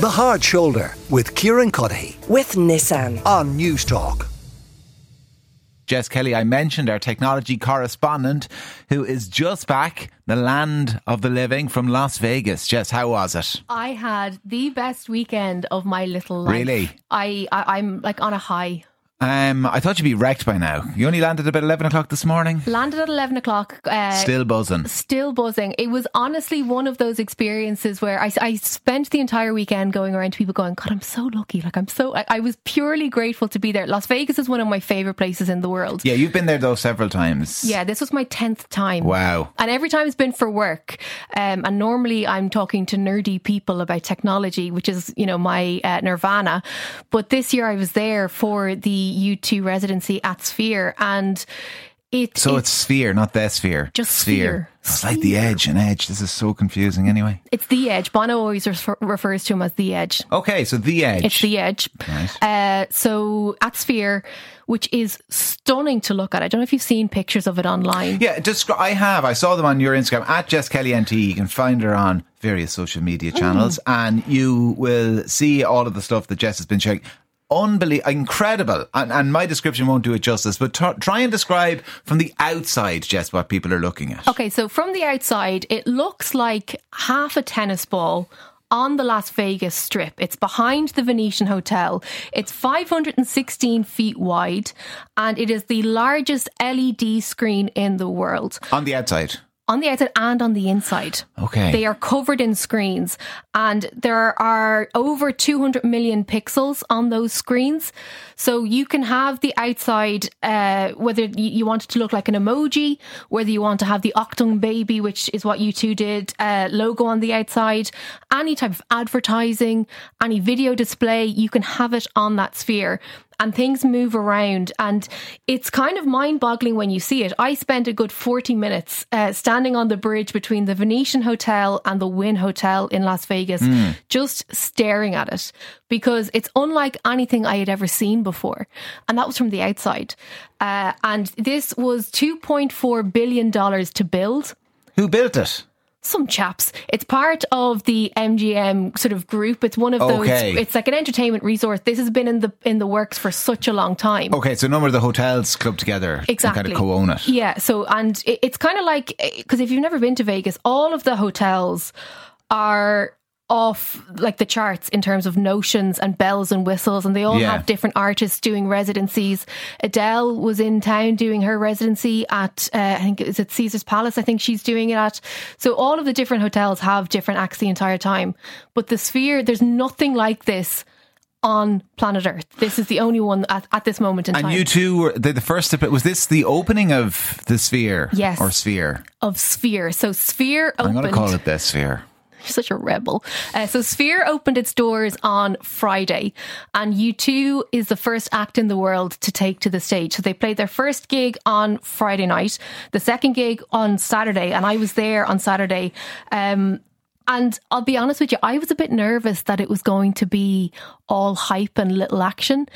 The Hard Shoulder with Kieran Cuddihy with Nissan. on Newstalk. Jess Kelly, I mentioned our technology correspondent who is just back, the land of the living from Las Vegas. Jess, how was it? I had the best weekend of my little life. Really? I, I I'm like on a high. Um, I thought you'd be wrecked by now. You only landed about 11 o'clock this morning? Landed at eleven o'clock. Uh, Still buzzing. Still buzzing. It was honestly one of those experiences where I, I spent the entire weekend going around to people going, God, I'm so lucky. Like, I'm so, I, I was purely grateful to be there. Las Vegas is one of my favorite places in the world. Yeah, you've been there though several times. Yeah, this was my 10th time. Wow. And every time it's been for work. Um, and normally I'm talking to nerdy people about technology, which is, you know, my uh, nirvana. But this year I was there for the U2 residency at Sphere and it, So it's sphere, not the sphere. Just sphere. It's like the edge and edge. This is so confusing anyway. it's the edge. Bono always refer- refers to him as the edge. Okay, so the edge. It's the edge. Right. Uh, so at Sphere, which is stunning to look at. I don't know if you've seen pictures of it online. Yeah, descri- I have. I saw them on your Instagram at Jess Kelly NT. You can find her on various social media channels, and you will see all of the stuff that Jess has been sharing. Unbelievable, incredible, and, and my description won't do it justice. But t- try and describe from the outside, Jess, what people are looking at. Okay, so from the outside, it looks like half a tennis ball on the Las Vegas Strip. It's behind the Venetian Hotel. It's 516 feet wide, and it is the largest LED screen in the world. On the outside, On the outside and on the inside. Okay. They are covered in screens, and there are over 200 million pixels on those screens. So you can have the outside, uh, whether you want it to look like an emoji, whether you want to have the Achtung baby, which is what U2 did, uh, logo on the outside, any type of advertising, any video display, you can have it on that sphere and things move around. And it's kind of mind-boggling when you see it. I spent a good 40 minutes uh, standing on the bridge between the venetian hotel and the wynn hotel in las vegas just staring at it because it's unlike anything i had ever seen before. And that was from the outside. Uh, and this was 2.4 billion dollars to build. Who built it? Some chaps. It's part of the MGM sort of group. It's one of those. Okay. It's like an entertainment resource. This has been in the in the works for such a long time. Okay, so a number of the hotels club together Exactly. kind of co-own it. Yeah. So, and it, it's kind of like eh, because if you've never been to Vegas, all of the hotels are off like the charts in terms of notions and bells and whistles and they all Yeah. have different artists doing residencies adele was in town doing her residency at uh, i think is it caesar's palace i think she's doing it at so all of the different hotels have different acts the entire time but the sphere there's nothing like this on planet earth this is the only one at, at this moment in And time And you two were the, the first. to- Was this the opening of the Sphere? Yes. or Sphere? of sphere so sphere I'm going to call it the Sphere. You're such a rebel. Uh, so Sphere opened its doors on Friday, and U2 is the first act in the world to take to the stage. So they played their first gig on Friday night, the second gig on Saturday, and I was there on Saturday. Um, and I'll be honest with you, I was a bit nervous that it was going to be all hype and little action.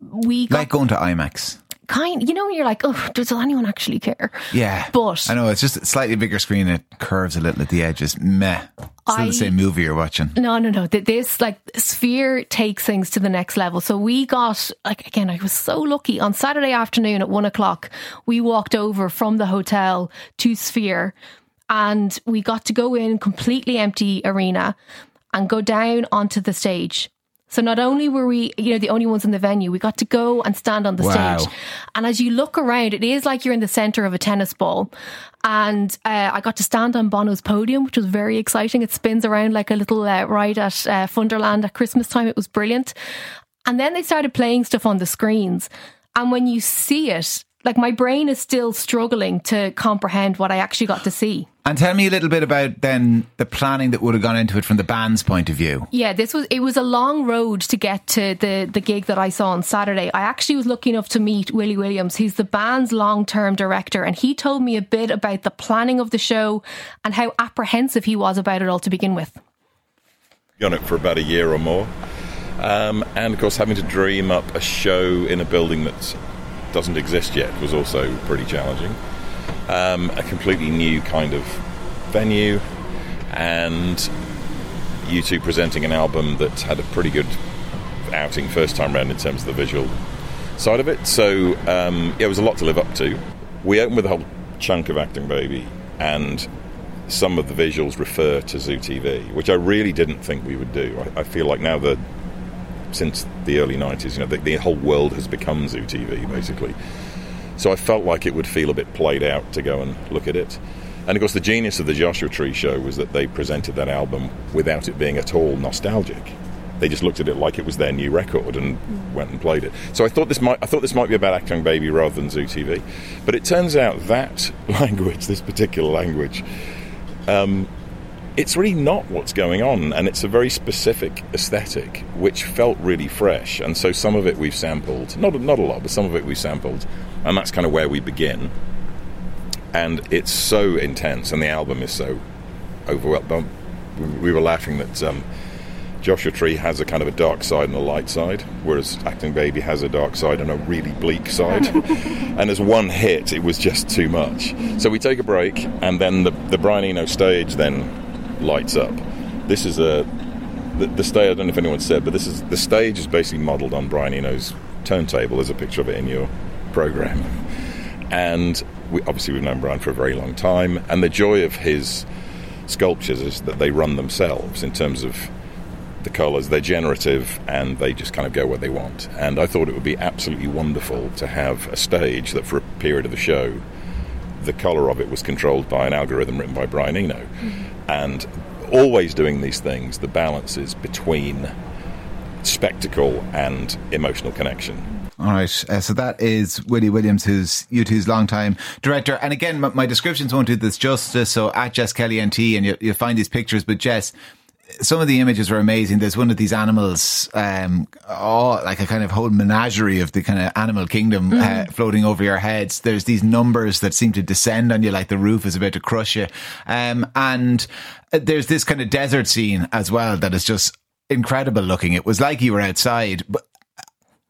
We got Like going to IMAX. Kind, you know, you're like, oh, does anyone actually care? Yeah, But- I know it's just a slightly bigger screen. It curves a little at the edges. Meh. Still I- the same movie you're watching. No, no, no. This like Sphere takes things to the next level. So we got like again, I was so lucky on Saturday afternoon at one o'clock. We walked over from the hotel to Sphere, and we got to go in completely empty arena and go down onto the stage. So not only were we, you know, the only ones in the venue, we got to go and stand on the Wow. stage. And as you look around, it is like you're in the center of a tennis ball. And uh, I got to stand on Bono's podium, which was very exciting. It spins around like a little uh, ride at uh, Funderland at Christmas time. It was brilliant. And then they started playing stuff on the screens. And when you see it, like my brain is still struggling to comprehend what I actually got to see. And tell me a little bit about then the planning that would have gone into it from the band's point of view. Yeah, this was it was a long road to get to the the gig that I saw on Saturday. I actually was lucky enough to meet Willie Williams. He's the band's long-term director and he told me a bit about the planning of the show and how apprehensive he was about it all to begin with. on it for about a year or more. Um, and of course, having to dream up a show in a building that doesn't exist yet was also pretty challenging. Um, a completely new kind of venue, and U2 presenting an album that had a pretty good outing first time round in terms of the visual side of it. So um, yeah, it was a lot to live up to. We opened with a whole chunk of Achtung Baby, and some of the visuals refer to Zoo TV, which I really didn't think we would do. I, I feel like now that since the early 90s, you know, the, the whole world has become Zoo TV, basically. So I felt like it would feel a bit played out to go and look at it. And of course, the genius of the Joshua Tree show was that they presented that album without it being at all nostalgic. They just looked at it like it was their new record and went and played it. So I thought this might I thought this might be about Achtung Baby rather than Zoo TV, but it turns out that language, this particular language, um, it's really not what's going on, and it's a very specific aesthetic which felt really fresh. And so some of it we've sampled, not not a lot, but some of it we sampled, and that's kind of where we begin. And it's so intense, and the album is so overwhelming. We were laughing that. Um, Joshua Tree has a kind of a dark side and a light side, whereas Achtung Baby has a dark side and a really bleak side. and as one hit, it was just too much. So we take a break, and then the, the Brian Eno stage then lights up. This is a the, the stage. I don't know if anyone said, but this is the stage is basically modelled on Brian Eno's turntable. There's a picture of it in your program, and we, obviously we've known Brian for a very long time. And the joy of his sculptures is that they run themselves in terms of the colours. They're generative and they just kind of go where they want. And I thought it would be absolutely wonderful to have a stage that, for a period of the show, the colour of it was controlled by an algorithm written by Brian Eno. Mm-hmm. And always doing these things, the balance is between spectacle and emotional connection. All right, uh, so that is Willie Williams, who's U2's longtime director. And again, my, my descriptions won't do this justice. So at Jess Kelly NT, and you, you'll find these pictures. But Jess, some of the images were amazing. There's one of these animals, um, oh, like a kind of whole menagerie of the kind of animal kingdom mm. uh, mm-hmm. floating over your heads. There's these numbers that seem to descend on you like the roof is about to crush you. Um, and there's this kind of desert scene as well that is just incredible looking. It was like you were outside, but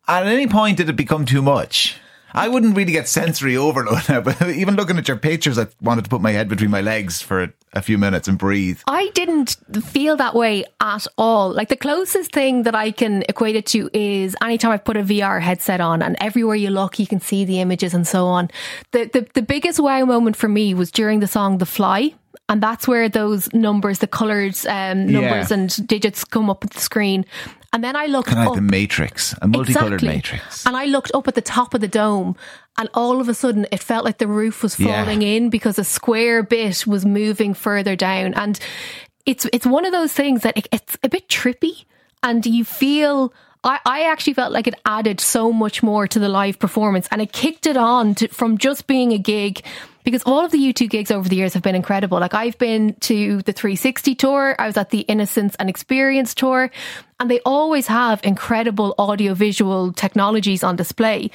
at any point did it become too much? I wouldn't really get sensory overload now, but even looking at your pictures, I wanted to put my head between my legs for a few minutes and breathe. I didn't feel that way at all. Like the closest thing that I can equate it to is anytime I put a VR headset on and everywhere you look, you can see the images and so on. The, the, the biggest wow moment for me was during the song The Fly and that's where those numbers, the coloured um, numbers yeah. and digits come up at the screen. And then I looked kind of like the matrix, a multicolored exactly. matrix. And I looked up at the top of the dome, and all of a sudden it felt like the roof was falling yeah. in because a square bit was moving further down. And it's it's one of those things that it, it's a bit trippy, and you feel. I, I actually felt like it added so much more to the live performance and it kicked it on to, from just being a gig because all of the U2 gigs over the years have been incredible. Like I've been to the 360 tour, I was at the Innocence and Experience tour, and they always have incredible audiovisual technologies on display.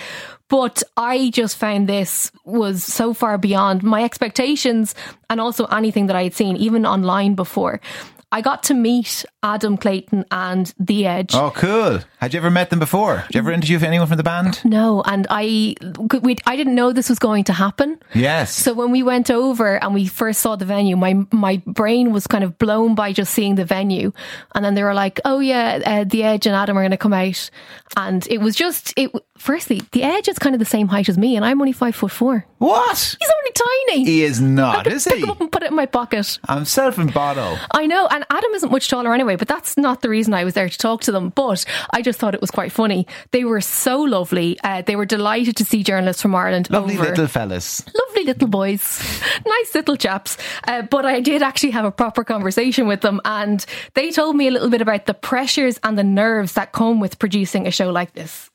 But I just found this was so far beyond my expectations and also anything that I had seen, even online before. I got to meet Adam Clayton and The Edge. Oh, cool. Had you ever met them before? Did you ever interview anyone from the band? No, and I we, I didn't know this was going to happen. Yes. So when we went over and we first saw the venue, my my brain was kind of blown by just seeing the venue, and then they were like, "Oh yeah, uh, The Edge and Adam are going to come out," and it was just it. Firstly, The Edge is kind of the same height as me, and I'm only five foot four. What? He's only tiny. He is not, is pick he? Him up and put it in my pocket. I'm self bottle. I know, and Adam isn't much taller anyway, but that's not the reason I was there to talk to them. But I just thought it was quite funny. They were so lovely. Uh, they were delighted to see journalists from Ireland. Lovely over. little fellas. Lovely little boys. nice little chaps. Uh, but I did actually have a proper conversation with them, and they told me a little bit about the pressures and the nerves that come with producing a show like this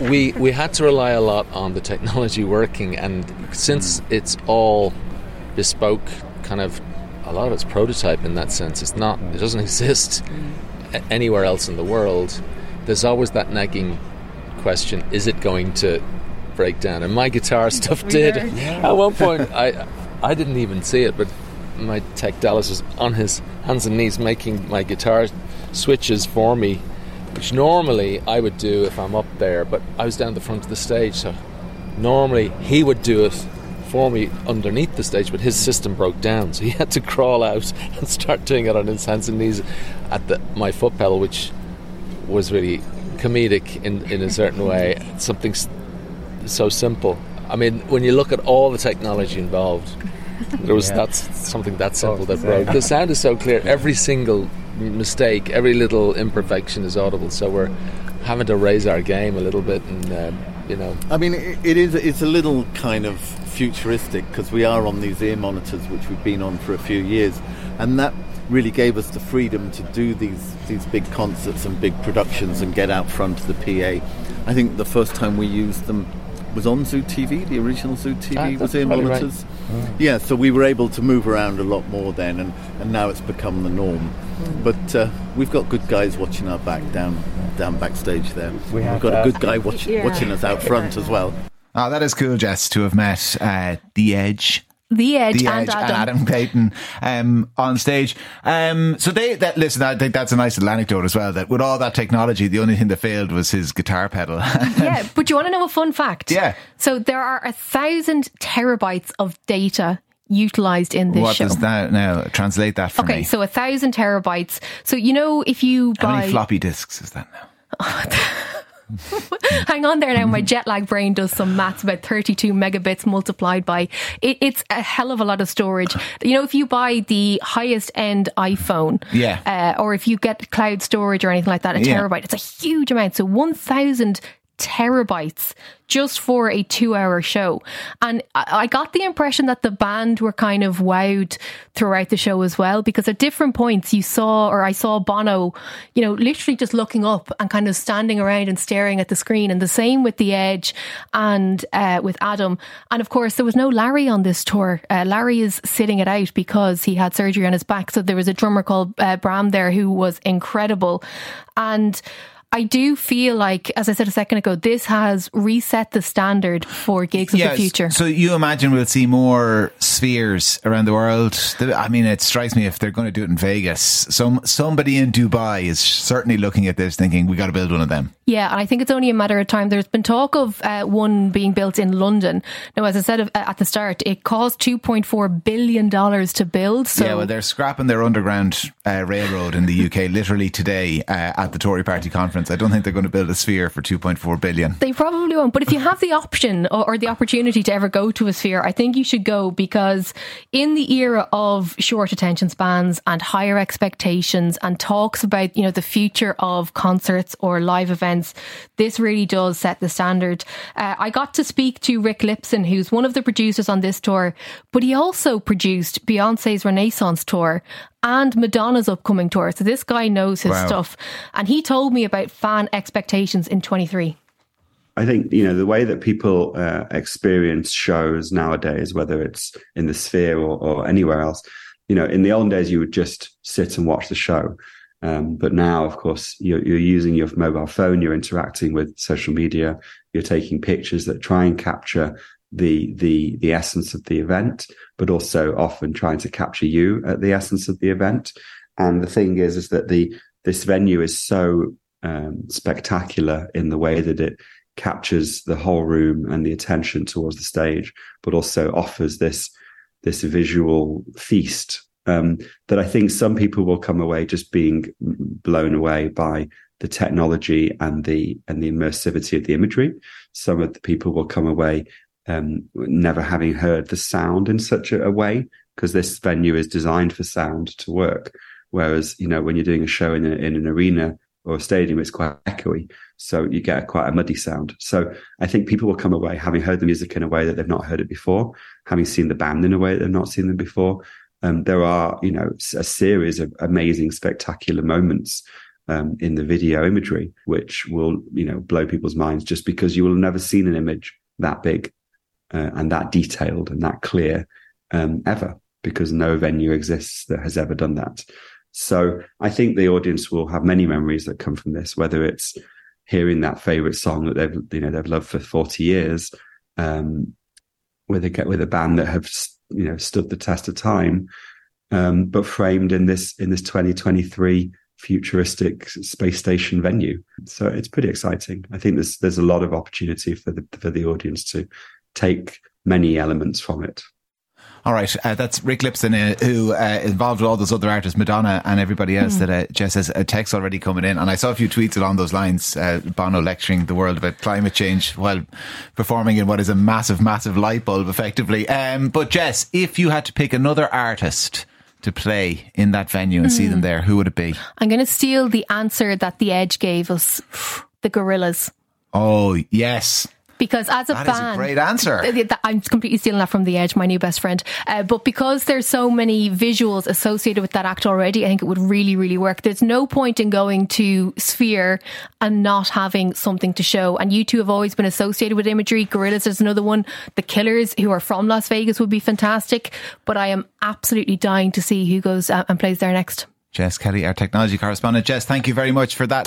we we had to rely a lot on the technology working, and since it's all bespoke, kind of a lot of it's prototype in that sense. It's not. It doesn't exist anywhere else in the world. There's always that nagging question: Is it going to break down? And my guitar stuff did. Yeah. At one point, I I didn't even see it, but my tech Dallas was on his hands and knees making my guitar switches for me which normally I would do if I'm up there, but I was down the front of the stage, so normally he would do it for me underneath the stage, but his system broke down, so he had to crawl out and start doing it on his hands and knees at the, my foot pedal, which was really comedic in, in a certain way. Something so simple. I mean, when you look at all the technology involved, there was yeah. that's something that simple that oh, broke. The sound is so clear. Every single mistake, every little imperfection is audible. So we're having to raise our game a little bit, and um, you know. I mean, it, it is. It's a little kind of futuristic because we are on these ear monitors, which we've been on for a few years, and that really gave us the freedom to do these these big concerts and big productions and get out front of the PA. I think the first time we used them was on Zoo TV. The original Zoo TV ah, was ear monitors. Right. Mm. Yeah, so we were able to move around a lot more then, and, and now it's become the norm. Mm. But uh, we've got good guys watching our back down down backstage there. We have got a good guy watch, yeah. watching us out front as well. Oh, that is cool, Jess, to have met uh, The Edge the Edge, the and, Edge Adam. and Adam Clayton um, on stage. Um, so they that listen, I think that's a nice little anecdote as well. That with all that technology, the only thing that failed was his guitar pedal. yeah, but you want to know a fun fact? Yeah. So there are a thousand terabytes of data utilized in this what show. What does that now? Translate that for okay, me. Okay, so a thousand terabytes. So you know if you buy how many floppy disks is that now? Hang on there now. My jet lag brain does some maths about 32 megabits multiplied by it, it's a hell of a lot of storage. You know, if you buy the highest end iPhone, yeah, uh, or if you get cloud storage or anything like that, a yeah. terabyte, it's a huge amount. So 1,000 terabytes just for a two hour show. And I got the impression that the band were kind of wowed throughout the show as well, because at different points you saw, or I saw Bono, you know, literally just looking up and kind of standing around and staring at the screen. And the same with The Edge and uh, with Adam. And of course, there was no Larry on this tour. Uh, Larry is sitting it out because he had surgery on his back. So there was a drummer called uh, Bram there who was incredible. And I do feel like, as I said a second ago, this has reset the standard for gigs yes, of the future. So you imagine we'll see more spheres around the world. I mean, it strikes me if they're going to do it in Vegas, some somebody in Dubai is certainly looking at this, thinking we got to build one of them. Yeah, and I think it's only a matter of time. There's been talk of uh, one being built in London. Now, as I said uh, at the start, it cost 2.4 billion dollars to build. So yeah, well, they're scrapping their underground uh, railroad in the UK literally today uh, at the Tory Party conference. I don't think they're going to build a sphere for 2.4 billion. They probably won't. But if you have the option or, or the opportunity to ever go to a sphere, I think you should go because in the era of short attention spans and higher expectations and talks about, you know, the future of concerts or live events, this really does set the standard. Uh, I got to speak to Rick Lipson, who's one of the producers on this tour, but he also produced Beyonce's Renaissance tour and Madonna's upcoming tour. So this guy knows his wow. stuff. And he told me about fan expectations in 23. I think, you know, the way that people uh, experience shows nowadays, whether it's in the sphere or, or, anywhere else, you know, in the old days, you would just sit and watch the show. Um, but now, of course, you're, you're using your mobile phone, you're interacting with social media, you're taking pictures that try and capture the the the essence of the event, but also often trying to capture you at the essence of the event. And the thing is, is that the this venue is so um, spectacular in the way that it captures the whole room and the attention towards the stage, but also offers this this visual feast um, that I think some people will come away just being blown away by the technology and the and the immersivity of the imagery. Some of the people will come away um, never having heard the sound in such a, a way because this venue is designed for sound to work. Whereas, you know, when you're doing a show in, a, in an arena or a stadium, it's quite echoey. So you get quite a muddy sound. So I think people will come away having heard the music in a way that they've not heard it before, having seen the band in a way that they've not seen them before. Um, there are, you know, a series of amazing, spectacular moments um, in the video imagery, which will, you know, blow people's minds just because you will have never seen an image that big uh, and that detailed and that clear um, ever because no venue exists that has ever done that. So I think the audience will have many memories that come from this, whether it's hearing that favorite song that they've you know they've loved for 40 years um, with a with a band that have you know stood the test of time um, but framed in this in this 2023 futuristic space station venue so it's pretty exciting i think there's there's a lot of opportunity for the for the audience to take many elements from it. All right, uh, that's Rick Lipson, uh, who uh, involved with all those other artists, Madonna and everybody else. That uh, Jess has a text already coming in, and I saw a few tweets along those lines. Uh, Bono lecturing the world about climate change while performing in what is a massive, massive light bulb, effectively. Um, but Jess, if you had to pick another artist to play in that venue and see them there, who would it be? I'm going to steal the answer that The Edge gave us the Gorillaz. Oh yes, Because as a fan. that is fan, a great answer. I'm completely stealing that from The Edge, my new best friend. Uh, but because there's so many visuals associated with that act already, I think it would really, really work. There's no point in going to Sphere and not having something to show. And U2 have always been associated with imagery. Gorillaz is another one. The Killers, who are from Las Vegas, would be fantastic. But I am absolutely dying to see who goes uh, and plays there next. Jess Kelly, our technology correspondent. Jess, thank you very much for that.